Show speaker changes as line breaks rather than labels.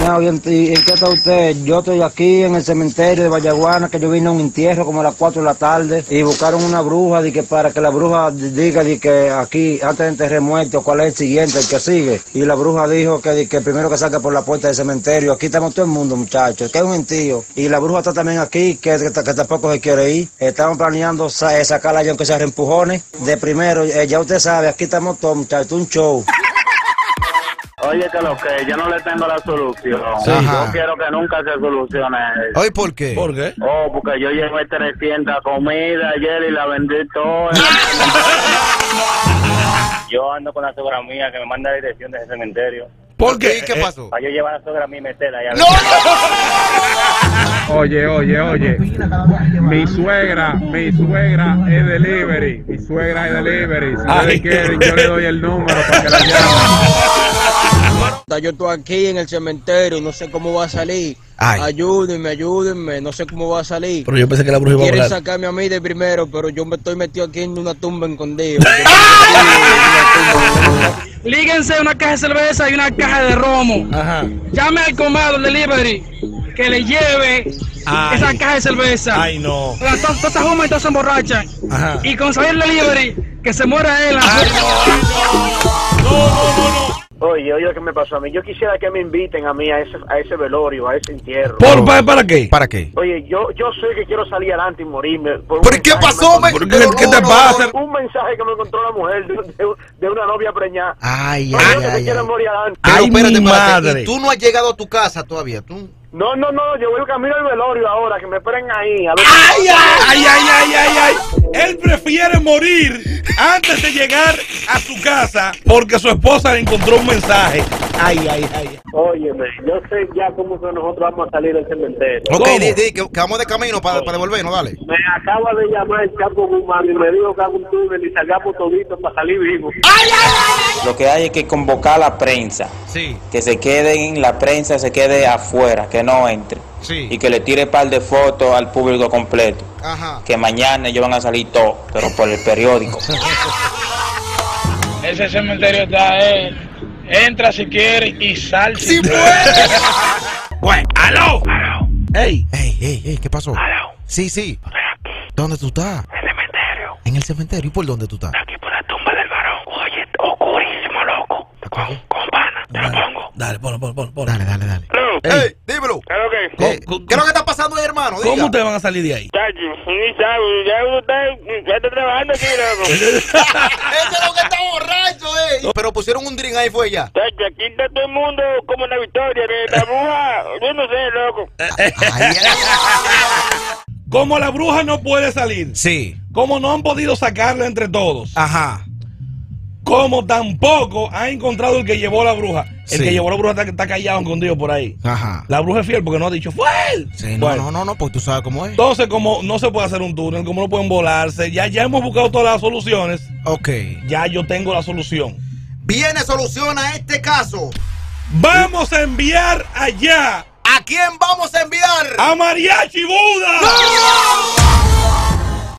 ¿y en, qué está usted? Yo estoy aquí en el cementerio de Vallaguana, que yo vine a un entierro como a las 4 de la tarde y buscaron una bruja de que para que la bruja diga de que aquí, antes de enterrar muerto, cuál es el siguiente, el que sigue. Y la bruja dijo que, de que primero que saque por la puerta del cementerio. Aquí estamos todo el mundo, muchachos, que es un entío. Y la bruja está también aquí, que, que, tampoco se quiere ir. Estamos planeando sa- eh, sacarla ya aunque sea reempujones. De primero, eh, ya usted sabe, aquí estamos todos, muchachos, un show.
Oye, que lo que yo no le tengo la solución.
Sí. Ajá.
Yo quiero que nunca se solucione eso.
Oye, ¿por qué?
¿Por qué?
Oh, porque yo llevé 300 comidas ayer y la vendí toda. yo ando con la sogra mía que me manda la dirección de ese cementerio.
¿Por qué?
¿Y qué
Eh,
pasó?
Para yo llevar a la sogra mía y meterla allá.
Oye, oye, oye. Mi suegra, mi suegra es delivery. Mi suegra es delivery. Si ustedes quieren, yo le doy el número para que la llamen.
Yo estoy aquí en el cementerio y no sé cómo va a salir.
Ay.
Ayúdenme, ayúdenme, no sé cómo va a salir.
Pero yo pensé que la bruja iba a
Quieren
volar.
sacarme a mí de primero, pero yo me estoy metido aquí en una tumba escondido.
Líguense una caja de cerveza y una caja de romo.
Ajá.
Llame al comado del delivery que le lleve
Ay.
esa caja de cerveza.
Ay, no.
Todas esas hombres todas se emborrachan.
Ajá.
Y con salir el delivery, que se muera él.
Ay, no, no, no, no, no.
Oye, oye, lo que me pasó a mí. Yo quisiera que me inviten a mí a ese, a ese velorio, a ese entierro.
¿Por, para, ¿Para qué?
¿Para qué?
Oye, yo, yo sé que quiero salir adelante y morirme. por
¿Pero qué pasó,
me-?
¿Por qué?
Pero
¿Qué
no,
te
no,
pasa?
Un mensaje que me encontró la mujer de, de- de una novia preñada.
Ay, ay, ay, ay.
quiero morir adelante.
Pero
Ay,
espérate,
mi madre.
¿Y tú no has llegado a tu casa todavía? ¿Tú?
No, no, no, yo voy camino al velorio ahora, que me esperen ahí. A ver
¡Ay, ay, ay, ay, ay, ay! Él prefiere morir antes de llegar a su casa porque su esposa le encontró un mensaje. Ay, ay, ay.
Óyeme, yo sé ya cómo que nosotros vamos a salir del cementerio.
Ok, di, di, que, que vamos de camino para, para devolvernos, dale.
Me acaba de llamar el Chapo Guzmán y me dijo que haga un túnel y salgamos toditos para salir vivos.
Lo que hay es que convocar a la prensa,
Sí,
que se quede en la prensa, se quede afuera, que no entre.
Sí.
Y que le tire par de fotos al público completo.
Ajá.
Que mañana ellos van a salir todos, pero por el periódico.
Ese cementerio está él. Entra si quieres y sal si
¡Sí,
quieres.
Bueno, ¡aló! ¡Ey!
Ey, ey, ey, ¿qué pasó? Sí, sí. ¿Dónde tú estás?
El cementerio.
En el cementerio. ¿Y por dónde tú estás?
Aquí por la tumba del varón. Oye, oscurísimo, loco. Con, con pana. Te lo pongo.
Dale, ponlo, ponlo, ponlo. ponlo.
Dale, dale, dale.
Ey.
Dímelo.
Claro que
¿Cómo-
¿Qué es lo que está pasando ahí, hermano? Diga.
¿Cómo ustedes van a salir de ahí?
Chacho, ni sabe, ya está, ya está trabajando aquí, loco.
Ese es lo que está borracho, eh. Pero pusieron un drink ahí, fue ya.
Chacho, aquí está todo el mundo como en la victoria de la bruja. Yo no sé, loco.
Ay, ay, ay.
Como la bruja no puede salir,
Sí.
como no han podido sacarla entre todos,
Ajá.
Como tampoco ha encontrado el que llevó la bruja. El
Sí.
que llevó la bruja está, está callado, escondido por ahí.
Ajá.
La bruja es fiel porque no ha dicho, ¡fue él!
Sí, no,
Bueno,
no, no, no, porque tú sabes cómo es.
Entonces, como no se puede hacer un túnel, como no pueden volarse, ya, ya hemos buscado todas las soluciones,
Ok.
ya yo tengo la solución.
Viene solución a este caso.
Vamos a enviar allá
¿A quién vamos a enviar?
a Mariachi Buda.
¡No!